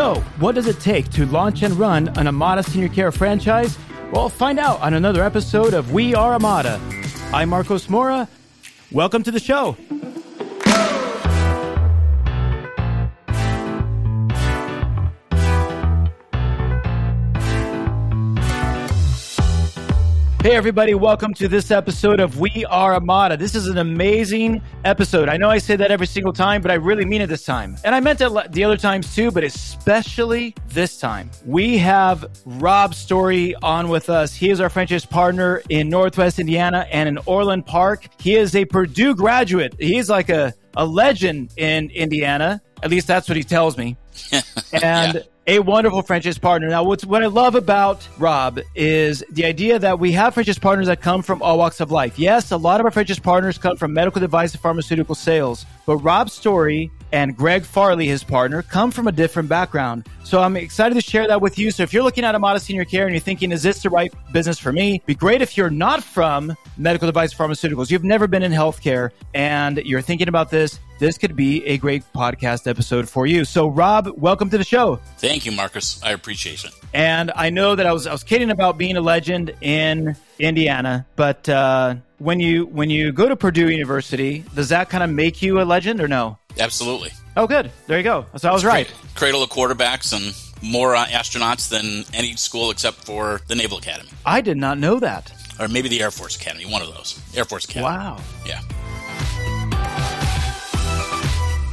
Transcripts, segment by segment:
So, what does it take to launch and run an Amada Senior Care franchise? Well, find out on another episode of We Are Amada. I'm Marcos Mora. Welcome to the show. Hey, everybody, welcome to this episode of We Are Amada. This is an amazing episode. I know I say that every single time, but I really mean it this time. And I meant it the other times too, but especially this time. We have Rob Storey on with us. He is our franchise partner in Northwest Indiana and in Orland Park. He is a Purdue graduate. He's like a, a legend in Indiana. At least that's what he tells me. and yeah a wonderful franchise partner. Now, what's, what I love about Rob is the idea that we have franchise partners that come from all walks of life. Yes, a lot of our franchise partners come from medical device and pharmaceutical sales, but Rob's story and Greg Farley, his partner, come from a different background. So I'm excited to share that with you. So if you're looking at Amada Senior Care and you're thinking, is this the right business for me? Be great if you're not from medical device pharmaceuticals. You've never been in healthcare and you're thinking about this. This could be a great podcast episode for you. So Rob, welcome to the show. Thank you, Marcos. I appreciate it. And I know that I was I was kidding about being a legend in Indiana, but uh, when you when you go to Purdue University, does that kind of make you a legend or no? Absolutely. Oh, good. There you go. So I was right. Cradle of quarterbacks and more uh, astronauts than any school except for the Naval Academy. I did not know that. Or maybe the Air Force Academy, one of those. Air Force Academy. Wow. Yeah.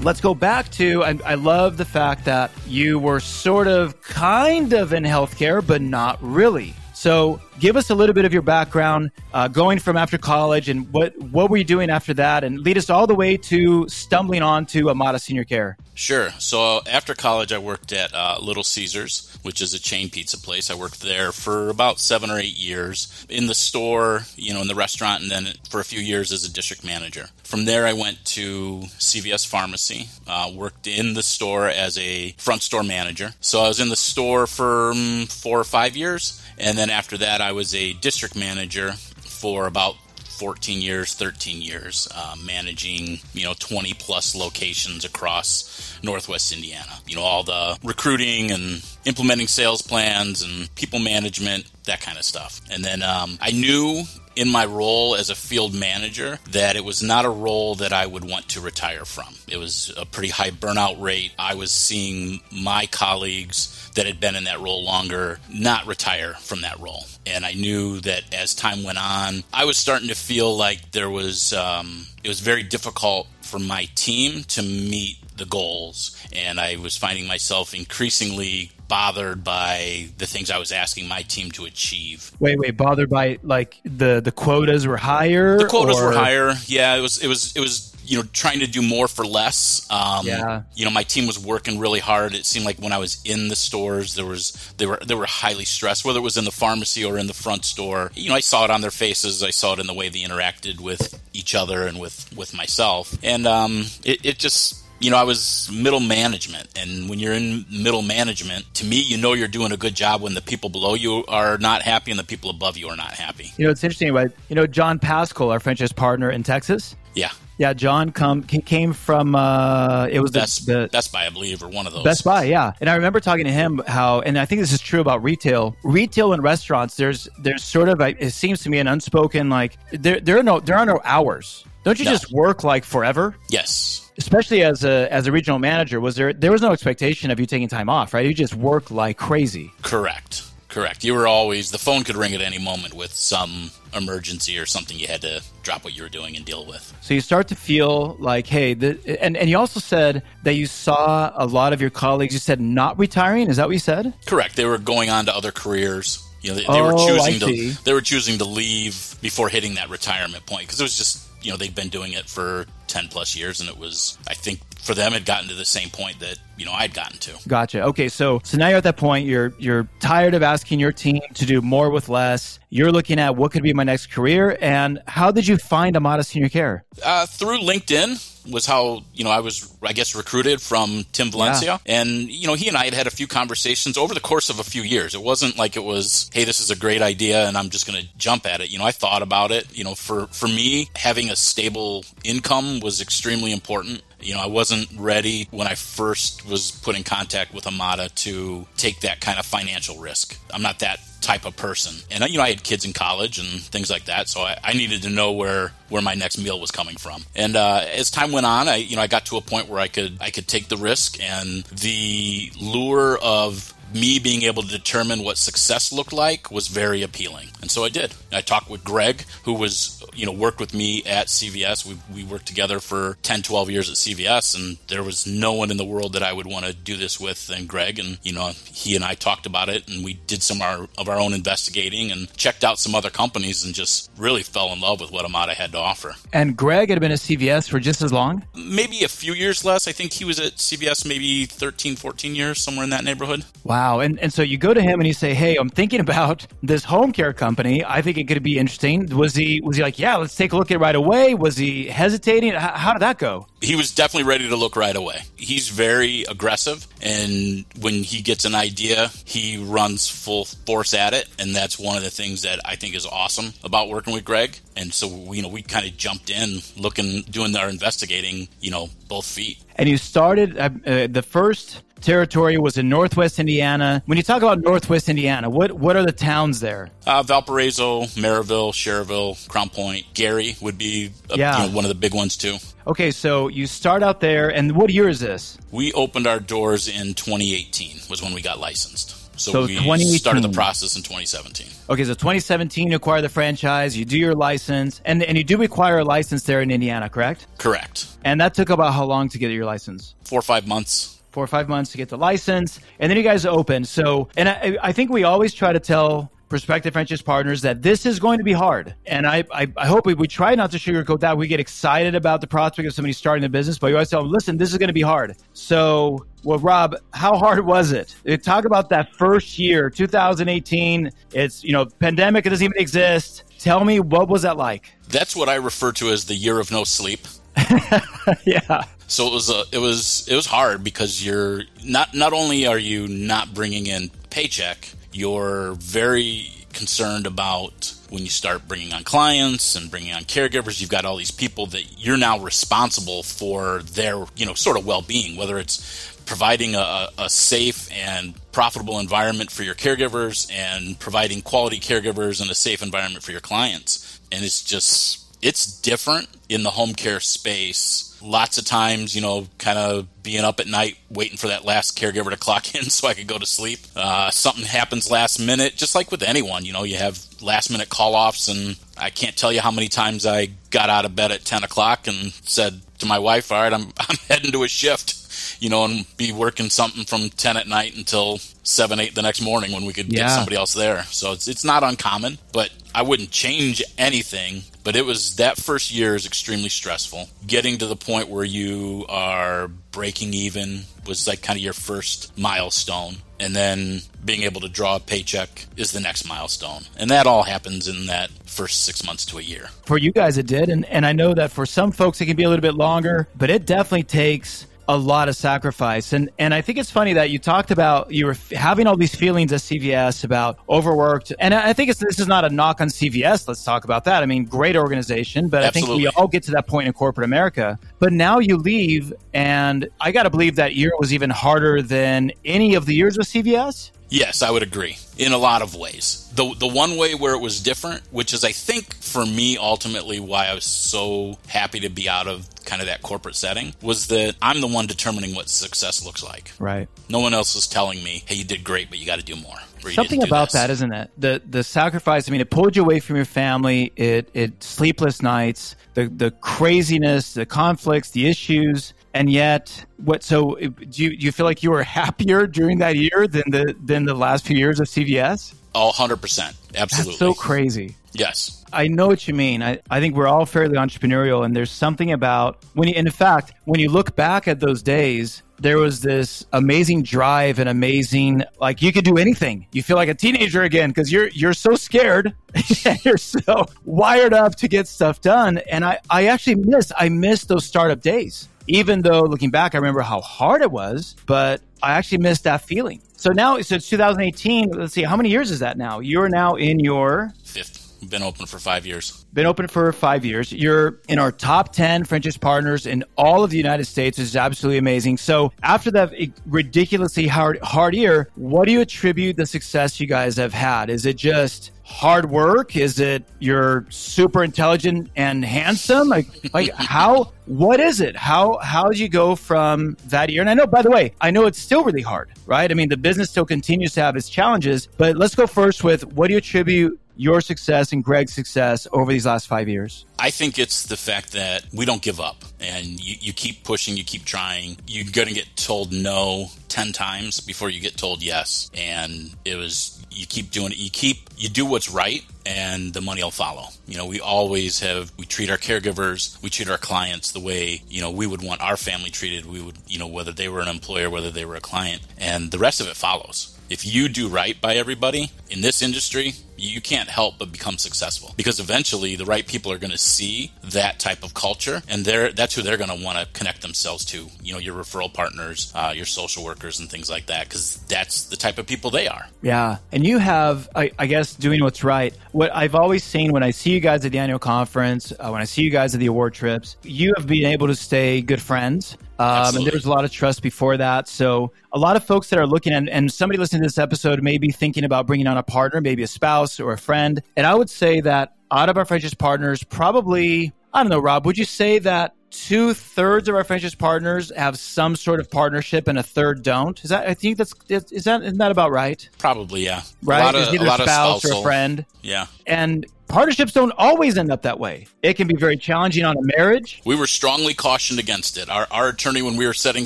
Let's go back to, I, I love the fact that you were sort of kind of in healthcare, but not really. So, give us a little bit of your background, uh, going from after college, and what what were you doing after that, and lead us all the way to stumbling on to Amada Senior Care. Sure. So after college, I worked at uh, Little Caesars, which is a chain pizza place. I worked there for about seven or eight years in the store, you know, in the restaurant, and then for a few years as a district manager. From there, I went to CVS Pharmacy, uh, worked in the store as a front store manager. So I was in the store for um, four or five years, and then after that, I was a district manager for about 14 years, 13 years, uh, managing, you know, 20 plus locations across Northwest Indiana. You know, all the recruiting and implementing sales plans and people management, that kind of stuff. And then um, I knew in my role as a field manager that it was not a role that I would want to retire from. It was a pretty high burnout rate. I was seeing my colleagues that had been in that role longer not retire from that role. And I knew that as time went on, I was starting to feel like there was, um, it was very difficult for my team to meet the goals. And I was finding myself increasingly bothered by the things I was asking my team to achieve. Wait, wait, bothered by like the the quotas were higher. The quotas or? were higher. Yeah, it was it was it was you know trying to do more for less. Um, yeah. You know, my team was working really hard. It seemed like when I was in the stores, there was they were they were highly stressed, whether it was in the pharmacy or in the front store. You know, I saw it on their faces. I saw it in the way they interacted with each other and with with myself, and um, it, it just you know, I was middle management. And when you're in middle management, to me, you know you're doing a good job when the people below you are not happy and the people above you are not happy. You know, it's interesting, but, you know, John Pascal, our franchise partner in Texas. Yeah. Yeah, John come came from uh, it was Best, the, the Best Buy, I believe, or one of those. Best Buy, yeah. And I remember talking to him how, and I think this is true about retail. Retail and restaurants, there's there's sort of a, it seems to me an unspoken like there there are no there are no hours. Don't you no. just work like forever? Yes especially as a as a regional manager, was there there was no expectation of you taking time off, right? You just work like crazy. Correct. Correct. You were always the phone could ring at any moment with some emergency or something you had to drop what you were doing and deal with. So you start to feel like, hey, the, and and you also said that you saw a lot of your colleagues. You said not retiring. Is that what you said? Correct. They were going on to other careers. You know, they, they oh, were choosing to they were choosing to leave before hitting that retirement point because it was just you know they've been doing it for 10 plus years and it was i think for them had gotten to the same point that you know i'd gotten to gotcha okay so so now you're at that point you're you're tired of asking your team to do more with less you're looking at what could be my next career and how did you find amada senior care uh, through linkedin was how you know I was I guess recruited from Tim Valencia, yeah. and you know he and I had had a few conversations over the course of a few years. It wasn't like it was hey this is a great idea and I'm just going to jump at it. You know I thought about it. You know for for me having a stable income was extremely important. You know, I wasn't ready when I first was put in contact with Amada to take that kind of financial risk. I'm not that type of person. And you know, I had kids in college and things like that, so I, I needed to know where where my next meal was coming from. And uh, as time went on, I you know I got to a point where I could I could take the risk and the lure of me being able to determine what success looked like was very appealing. And so I did. I talked with Greg, who was, you know, worked with me at CVS. We, we worked together for 10, 12 years at CVS, and there was no one in the world that I would want to do this with than Greg. And, you know, he and I talked about it, and we did some of our, of our own investigating and checked out some other companies and just really fell in love with what Amada had to offer. And Greg had been at CVS for just as long? Maybe a few years less. I think he was at CVS maybe 13, 14 years, somewhere in that neighborhood. Wow. Wow. And, and so you go to him and you say, Hey, I'm thinking about this home care company. I think it could be interesting. Was he, was he like, yeah, let's take a look at it right away? Was he hesitating? How, how did that go? He was definitely ready to look right away. He's very aggressive. And when he gets an idea, he runs full force at it. And that's one of the things that I think is awesome about working with Greg. And so, you know, we kind of jumped in looking, doing our investigating, you know, both feet. And you started uh, uh, the first territory was in Northwest Indiana. When you talk about Northwest Indiana, what what are the towns there? Uh, Valparaiso, Merrillville, Schererville, Crown Point, Gary would be a, yeah. you know, one of the big ones too. Okay, so you start out there, and what year is this? We opened our doors in 2018. Was when we got licensed. So, so we started the process in 2017. Okay, so 2017, you acquire the franchise, you do your license, and and you do require a license there in Indiana, correct? Correct. And that took about how long to get your license? Four or five months four or five months to get the license, and then you guys open. So, and I, I think we always try to tell prospective franchise partners that this is going to be hard. And I, I, I hope we, we, try not to sugarcoat that. We get excited about the prospect of somebody starting a business, but you always tell them, listen, this is going to be hard. So, well, Rob, how hard was it? Uh, talk about that first year, 2018. It's, you know, pandemic, it doesn't even exist. Tell me, what was that like? That's what I refer to as the year of no sleep. yeah. So it was a, it was it was hard because you're not not only are you not bringing in paycheck, you're very concerned about when you start bringing on clients and bringing on caregivers you've got all these people that you're now responsible for their you know sort of well-being whether it's providing a, a, safe and profitable environment for your caregivers and providing quality caregivers and a safe environment for your clients. And it's just it's different in the home care space lots of times, you know, kind of being up at night waiting for that last caregiver to clock in so I could go to sleep. Uh, something happens last minute, just like with anyone, you know, you have last minute call offs, and I can't tell you how many times I got out of bed at 10 o'clock and said to my wife, All right, I'm, I'm heading to a shift you know, and be working something from 10 at night until 7, 8 the next morning when we could yeah. get somebody else there. So it's, it's not uncommon, but I wouldn't change anything. But it was that first year is extremely stressful. Getting to the point where you are breaking even was like kind of your first milestone. And then being able to draw a paycheck is the next milestone. And that all happens in that first six months to a year. For you guys, it did. And, and I know that for some folks, it can be a little bit longer, but it definitely takes a lot of sacrifice. And and I think it's funny that you talked about you were having all these feelings at CVS about overworked. And I think it's this is not a knock on CVS. Let's talk about that. I mean, great organization, but Absolutely. I think we all get to that point in corporate America. But now you leave, and I got to believe that year was even harder than any of the years with CVS. Yes, I would agree in a lot of ways. The the one way where it was different, which is I think for me ultimately why I was so happy to be out of kind of that corporate setting was that I'm the one determining what success looks like. Right. No one else is telling me, "Hey, you did great, but you got to do more." Something about this. that, isn't it? The the sacrifice. I mean, it pulled you away from your family. It it sleepless nights, the the craziness, the conflicts, the issues and yet what so do you, do you feel like you were happier during that year than the than the last few years of cvs oh 100% absolutely. That's so crazy. Yes. I know what you mean. I, I think we're all fairly entrepreneurial and there's something about when you in fact when you look back at those days there was this amazing drive and amazing like you could do anything. You feel like a teenager again because you're you're so scared. You're so wired up to get stuff done. And i i actually miss i miss those startup days even though looking back, I remember how hard it was, but I actually missed that feeling. So now, so it's 2018. Let's see, how many years is that now? You're now in your fifth. Been open for five years. Been open for five years. You're in our top 10 franchise partners in all of the United States, which is absolutely amazing. So, after that ridiculously hard, hard year, what do you attribute the success you guys have had? Is it just hard work? Is it you're super intelligent and handsome? Like, like how? What is it? How how did you go from that year? And I know, by the way, I know it's still really hard, right? I mean, the business still continues to have its challenges. But let's go first with what do you attribute your success and Greg's success over these last five years? I think it's the fact that we don't give up and you, you keep pushing, you keep trying. You're going to get told no 10 times before you get told yes. And it was, you keep doing it. You keep, you do what's right and the money will follow. You know, we always have, we treat our caregivers, we treat our clients the way, you know, we would want our family treated. We would, you know, whether they were an employer, whether they were a client, and the rest of it follows if you do right by everybody in this industry, you can't help but become successful because eventually the right people are going to see that type of culture and they're that's who they're going to want to connect themselves to you know your referral partners uh, your social workers and things like that because that's the type of people they are. Yeah and you have I, I, guess doing what's right. What i've always seen when i see you guys at the annual conference uh, when i see you guys at the award trips you have been able to stay good friends um, and there's a lot of trust before that. So a lot of folks that are looking at, and somebody listening to this episode may be thinking about bringing on a partner, maybe a spouse or a friend. And I would say that out of our franchise partners, probably, I don't know, Rob, would you say that two thirds of our franchise partners have some sort of partnership and a third don't? Is that, I think that's, is that, isn't that about right? Probably, yeah. Right? A lot of, a, lot spouse of or a friend. Yeah. And partnerships don't always end up that way. It can be very challenging on a marriage. We were strongly cautioned against it. Our, our attorney, when we were setting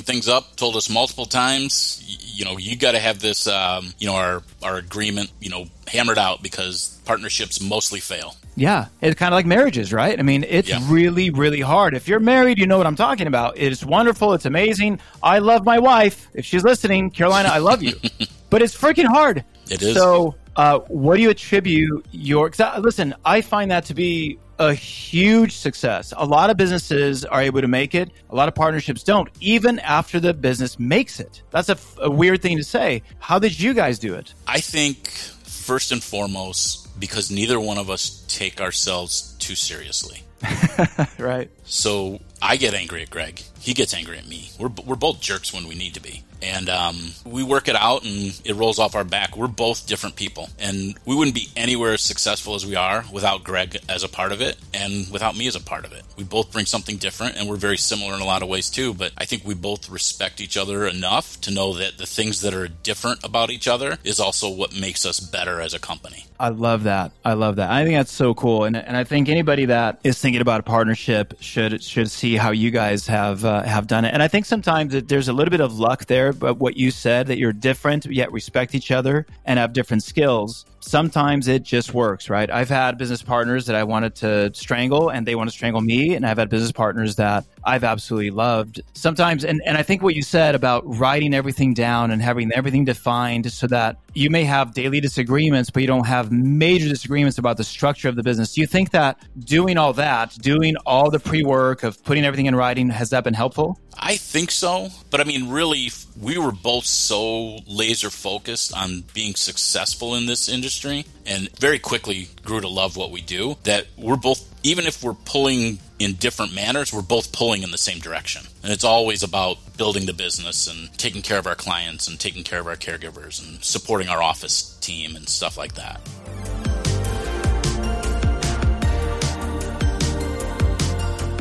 things up, told us multiple times, you know, you got to have this, um, you know, our, our agreement, you know, hammered out because partnerships mostly fail. Yeah, it's kind of like marriages, right? I mean, it's yeah. really, really hard. If you're married, you know what I'm talking about. It's wonderful. It's amazing. I love my wife. If she's listening, Carolina, I love you. but it's freaking hard. It is. So uh, what do you attribute your? listen, I find that to be a huge success. A lot of businesses are able to make it. A lot of partnerships don't, even after the business makes it. That's a, a weird thing to say. How did you guys do it? I think first and foremost, because neither one of us take ourselves too seriously. right. So I get angry at Greg. He gets angry at me. We're, we're both jerks when we need to be and um, we work it out and it rolls off our back. We're both different people, and we wouldn't be anywhere as successful as we are without Greg as a part of it and without me as a part of it. We both bring something different, and we're very similar in a lot of ways too. But I think we both respect each other enough to know that the things that are different about each other is also what makes us better as a company. I love that. I love that. I think that's so cool, and and I think anybody that is thinking about a partnership should should see how you guys have uh, have done it. And I think sometimes that there's a little bit of luck there, but what you said that you're different yet respect each other and have different skills sometimes it just works, right? I've had business partners that I wanted to strangle and they want to strangle me. And I've had business partners that I've absolutely loved. Sometimes, and, and I think what you said about writing everything down and having everything defined so that you may have daily disagreements, but you don't have major disagreements about the structure of the business. Do you think that doing all that, doing all the pre work of putting everything in writing, has that been helpful? I think so. But I mean, really, we were both so laser focused on being successful in this industry and very quickly grew to love what we do that we're both, even if we're pulling in different manners, we're both pulling in the same direction. And it's always about building the business and taking care of our clients and taking care of our caregivers and supporting our office team and stuff like that.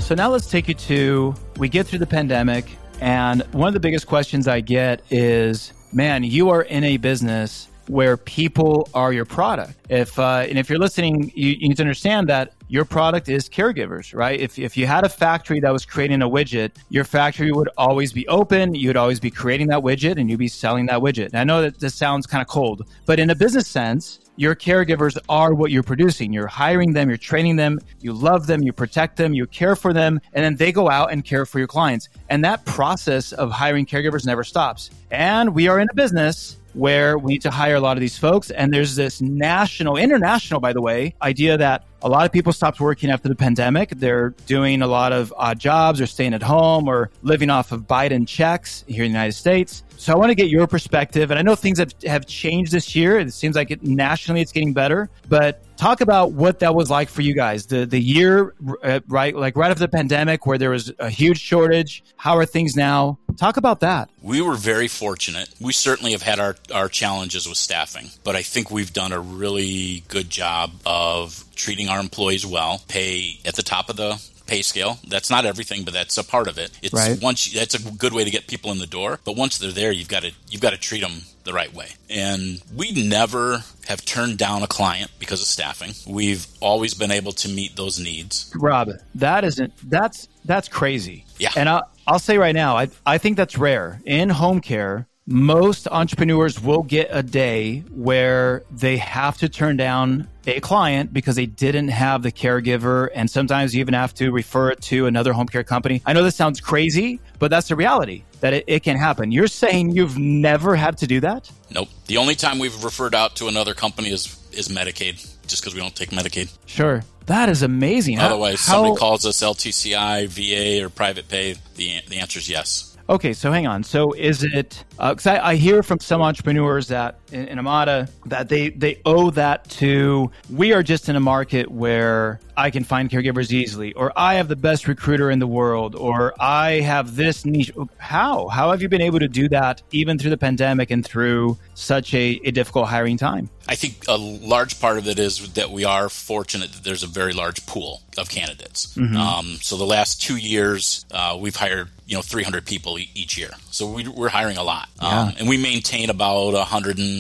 So now let's take you to we get through the pandemic, and one of the biggest questions I get is, man, you are in a business where people are your product. If uh, and if you're listening, you, you, need to understand that your product is caregivers, right? If if you had a factory that was creating a widget, your factory would always be open. You'd always be creating that widget, and you'd be selling that widget. And I know that this sounds kind of cold, but in a business sense, your caregivers are what you're producing. You're hiring them, you're training them, you love them, you protect them, you care for them, and then they go out and care for your clients. And that process of hiring caregivers never stops. And we are in a business where we need to hire a lot of these folks. And there's this national, international, by the way, idea that a lot of people stopped working after the pandemic. They're doing a lot of odd jobs or staying at home or living off of Biden checks here in the United States. So I want to get your perspective. And I know things have, have changed this year. It seems like it, nationally it's getting better. But talk about what that was like for you guys. The the year, uh, right, like right after the pandemic where there was a huge shortage. How are things now? Talk about that. We were very fortunate. We certainly have had our, our challenges with staffing, but I think we've done a really good job of treating our employees well, pay at the top of the pay scale. That's not everything, but that's a part of it. It's right. once that's a good way to get people in the door. But once they're there, you've got to you've got to treat them the right way. And we never have turned down a client because of staffing. We've always been able to meet those needs. Rob, that isn't that's that's crazy. Yeah. And I'll, I'll say right now, I I think that's rare in home care most entrepreneurs will get a day where they have to turn down a client because they didn't have the caregiver. And sometimes you even have to refer it to another home care company. I know this sounds crazy, but that's the reality that it, it can happen. You're saying you've never had to do that? Nope. The only time we've referred out to another company is, is Medicaid, just because we don't take Medicaid. Sure. That is amazing. Otherwise, how, somebody calls us LTCI, VA, or private pay. The, the answer is yes. Okay, so hang on. So is it because uh, I, I, hear from some entrepreneurs that in, in Amada that they they owe that to we are just in a market where I can find caregivers easily, or I have the best recruiter in the world, or I have this niche. How? How have you been able to do that even through the pandemic and through such a, a difficult hiring time? I think a large part of it is that we are fortunate that there's a very large pool of candidates. Mm-hmm. Um, so the last two years, uh, we've hired you know 300 people e- each year, so we, are hiring a lot, yeah. um, and we maintain about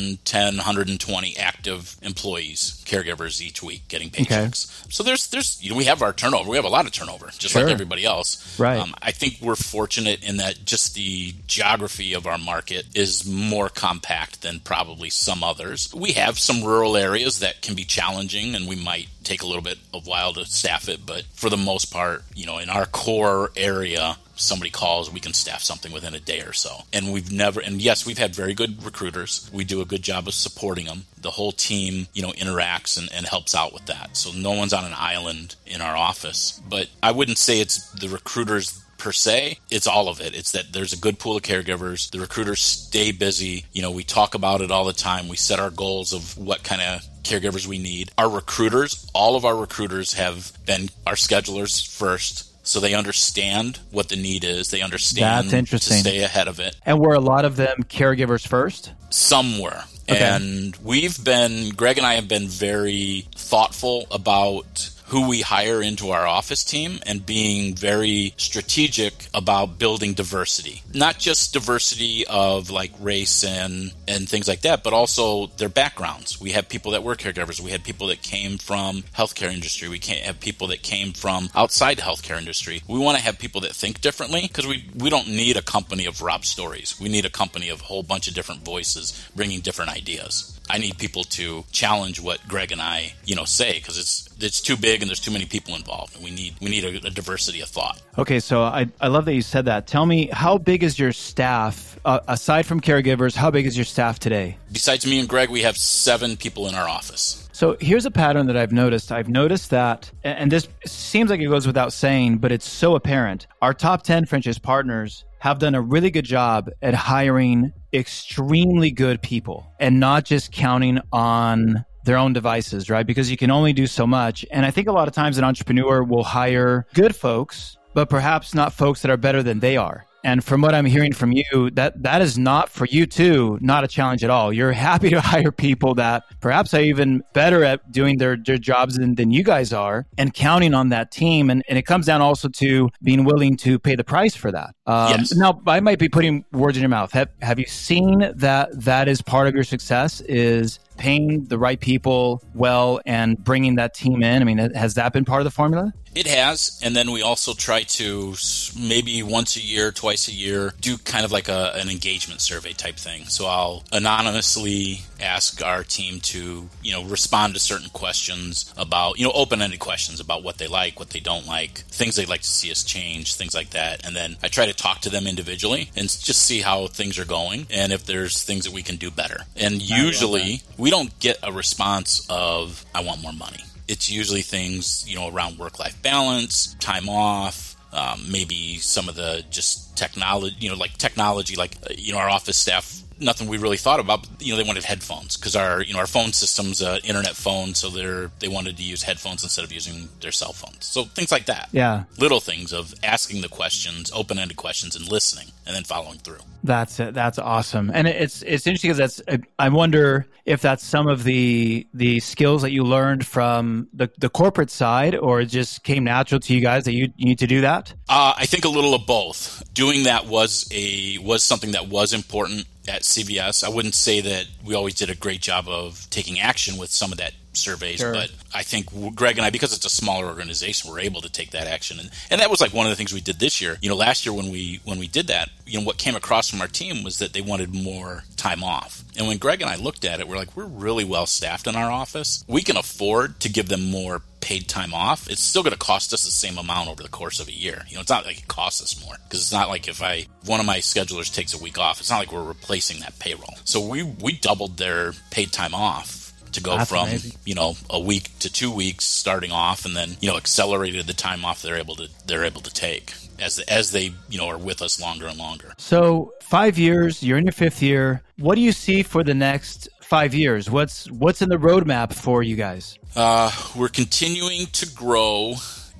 110, 120 active employees, caregivers each week getting paychecks. Okay. So there's there's you know we have our turnover. We have a lot of turnover, just sure. like everybody else. Right. Um, I think we're fortunate in that just the geography of our market is more compact than probably some others. We have some rural areas that can be challenging, and we might take a little bit of while to staff it. But for the most part, you know, in our core area, somebody calls, we can staff something within a day or so. And we've never, and yes, we've had very good recruiters. We do a good job of supporting them. The whole team, you know, interacts and, and helps out with that. So no one's on an island in our office. But I wouldn't say it's the recruiters per se. It's all of it. It's that there's a good pool of caregivers. The recruiters stay busy. You know, we talk about it all the time. We set our goals of what kind of caregivers we need. Our recruiters, all of our recruiters have been our schedulers first so they understand what the need is. They understand That's interesting. to stay ahead of it. And were a lot of them caregivers first? Some were. Okay. And we've been, Greg and I have been very thoughtful about who we hire into our office team and being very strategic about building diversity. Not just diversity of like race and, and things like that, but also their backgrounds. We have people that were caregivers. We had people that came from healthcare industry. We can't have people that came from outside healthcare industry. We want to have people that think differently because we, we don't need a company of Rob Storeys. We need a company of a whole bunch of different voices bringing different ideas. I need people to challenge what Greg and I, you know, say because it's it's too big and there's too many people involved. We need we need a, a, diversity of thought. Okay, so I I love that you said that. Tell me, how big is your staff uh, aside from caregivers? How big is your staff today? Besides me and Greg, we have seven people in our office. So here's a pattern that I've noticed. I've noticed that, and this seems like it goes without saying, but it's so apparent. Our top 10 franchise partners have done a really good job at hiring extremely good people and not just counting on their own devices, right? Because you can only do so much. And I think a lot of times an entrepreneur will hire good folks, but perhaps not folks that are better than they are. And from what I'm hearing from you, that that is not for you too, not a challenge at all. You're happy to hire people that perhaps are even better at doing their, their jobs than, than you guys are and counting on that team. And, and it comes down also to being willing to pay the price for that. Um, yes. Now, I might be putting words in your mouth. Have, have you seen that that is part of your success is paying the right people well and bringing that team in? I mean, has that been part of the formula? It has, and then we also try to maybe once a year, twice a year, do kind of like a, an engagement survey type thing. So I'll anonymously ask our team to, you know, respond to certain questions about, you know, open-ended questions about what they like, what they don't like, things they'd like to see us change, things like that. And then I try to talk to them individually and just see how things are going and if there's things that we can do better. And usually we don't get a response of "I want more money." it's usually things, you know, around work life balance, time off, um, maybe some of the just technology, you know, like technology, like, uh, you know, our office staff nothing we really thought about. But, you know, they wanted headphones because our you know our phone system's an internet phone, so they're they wanted to use headphones instead of using their cell phones. So things like that. Yeah, little things of asking the questions, open ended questions, and listening, and then following through. That's it. That's awesome, and it's it's interesting because that's. I wonder if that's some of the the skills that you learned from the the corporate side, or it just came natural to you guys that you, you need to do that. Uh, I think a little of both. Doing that was a was something that was important at CVS. I wouldn't say that we always did a great job of taking action with some of that surveys, sure. but I think Greg and I, because it's a smaller organization, we're able to take that action, and and that was like one of the things we did this year. You know, last year when we when we did that, you know, what came across from our team was that they wanted more time off, and when Greg and I looked at it, we're like, we're really well staffed in our office. We can afford to give them more paid time off, it's still going to cost us the same amount over the course of a year. You know, it's not like it costs us more because it's not like if I one of my schedulers takes a week off, it's not like we're replacing that payroll. So we we doubled their paid time off to go That's from amazing. you know a week to two weeks starting off, and then you know accelerated the time off they're able to they're able to take as as they you know are with us longer and longer. So five years, you're in your fifth year. What do you see for the next five years? What's what's in the roadmap for you guys? Uh, we're continuing to grow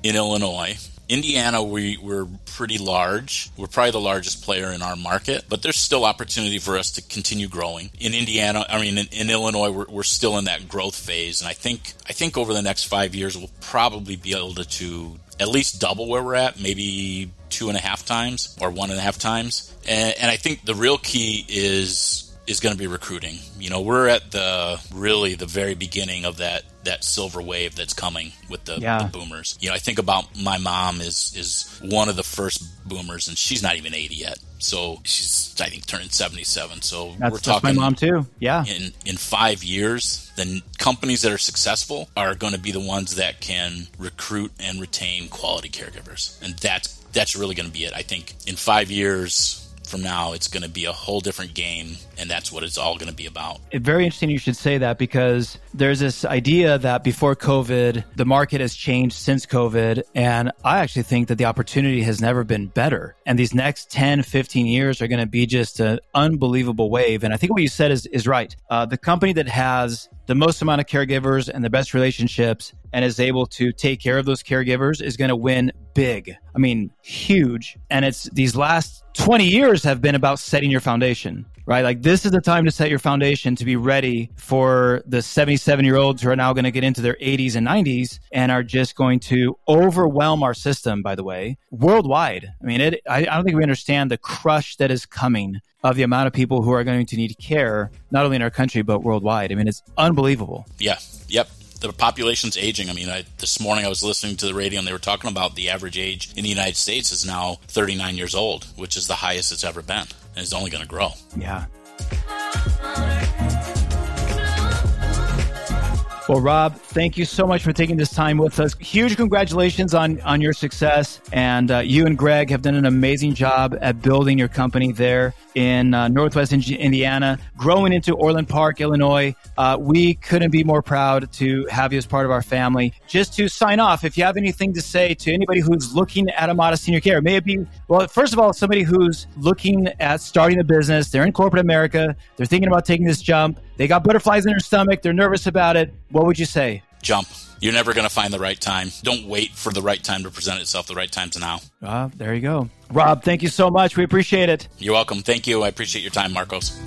in Illinois. Indiana, we, we're pretty large. We're probably the largest player in our market, but there's still opportunity for us to continue growing. In Indiana, I mean, in, in Illinois, we're, we're still in that growth phase, and I think I think over the next five years, we'll probably be able to, to at least double where we're at, maybe two and a half times or one and a half times. And, and I think the real key is is going to be recruiting. You know, we're at the really the very beginning of that that silver wave that's coming with the, yeah. the, boomers. You know, I think about my mom is is one of the first boomers, and she's not even eighty yet. So she's I think turning seventy seven. So that's, we're talking my mom too. Yeah. In in five years, the companies that are successful are going to be the ones that can recruit and retain quality caregivers, and that's that's really going to be it. I think in five years from now, it's going to be a whole different game, and that's what it's all going to be about. It's very interesting you should say that because there's this idea that before COVID, the market has changed since COVID, and I actually think that the opportunity has never been better. And these next 10, 15 years are going to be just an unbelievable wave. And I think what you said is, is right. Uh, the company that has the most amount of caregivers and the best relationships and is able to take care of those caregivers is going to win big. I mean, huge. And it's these last 20 years have been about setting your foundation, right? Like this is the time to set your foundation to be ready for the 77 year olds who are now going to get into their 80s and 90s and are just going to overwhelm our system, by the way, worldwide. I mean, it, I, I don't think we understand the crush that is coming of the amount of people who are going to need care, not only in our country, but worldwide. I mean, it's unbelievable. Yeah. Yep the population's aging. I mean, I, this morning I was listening to the radio and they were talking about the average age in the United States is now 39 years old, which is the highest it's ever been, and it's only going to grow. Yeah. Well, Rob, thank you so much for taking this time with us. Huge congratulations on on your success, and uh, you and Greg have done an amazing job at building your company there in uh, Northwest Indiana, growing into Orland Park, Illinois. Uh, we couldn't be more proud to have you as part of our family. Just to sign off, if you have anything to say to anybody who's looking at Amada Senior Care, may it be well, first of all, somebody who's looking at starting a business, they're in corporate America, they're thinking about taking this jump they got butterflies in their stomach. They're nervous about it. What would you say? Jump. You're never going to find the right time. Don't wait for the right time to present itself. The right time's now. Uh, there you go. Rob, thank you so much. We appreciate it. You're welcome. Thank you. I appreciate your time, Marcos.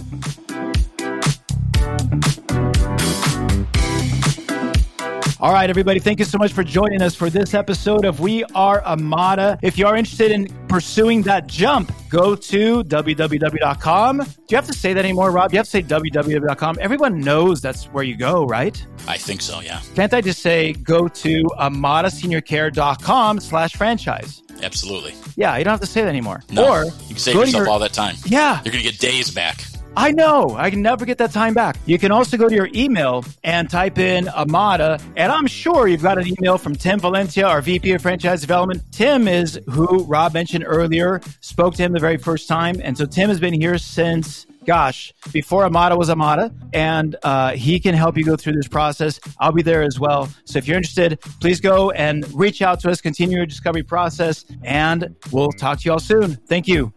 All right, everybody, thank you so much for joining us for this episode of We Are Amada. If you are interested in pursuing that jump, go to www.com. Do you have to say that anymore, Rob? You have to say www.com. Everyone knows that's where you go, right? I think so, yeah. Can't I just say go to amadaseniorcare.com slash franchise? Absolutely. Yeah, you don't have to say that anymore. No, or you can save yourself your, all that time. Yeah. You're going to get days back. I know. I can never get that time back. You can also go to your email and type in Amada, and I'm sure you've got an email from Tim Valencia, our VP of Franchise Development. Tim is who Rob mentioned earlier, spoke to him the very first time. And so Tim has been here since gosh, before Amada was Amada, and uh, he can help you go through this process. I'll be there as well. So if you're interested, please go and reach out to us, continue your discovery process, and we'll talk to you all soon. Thank you.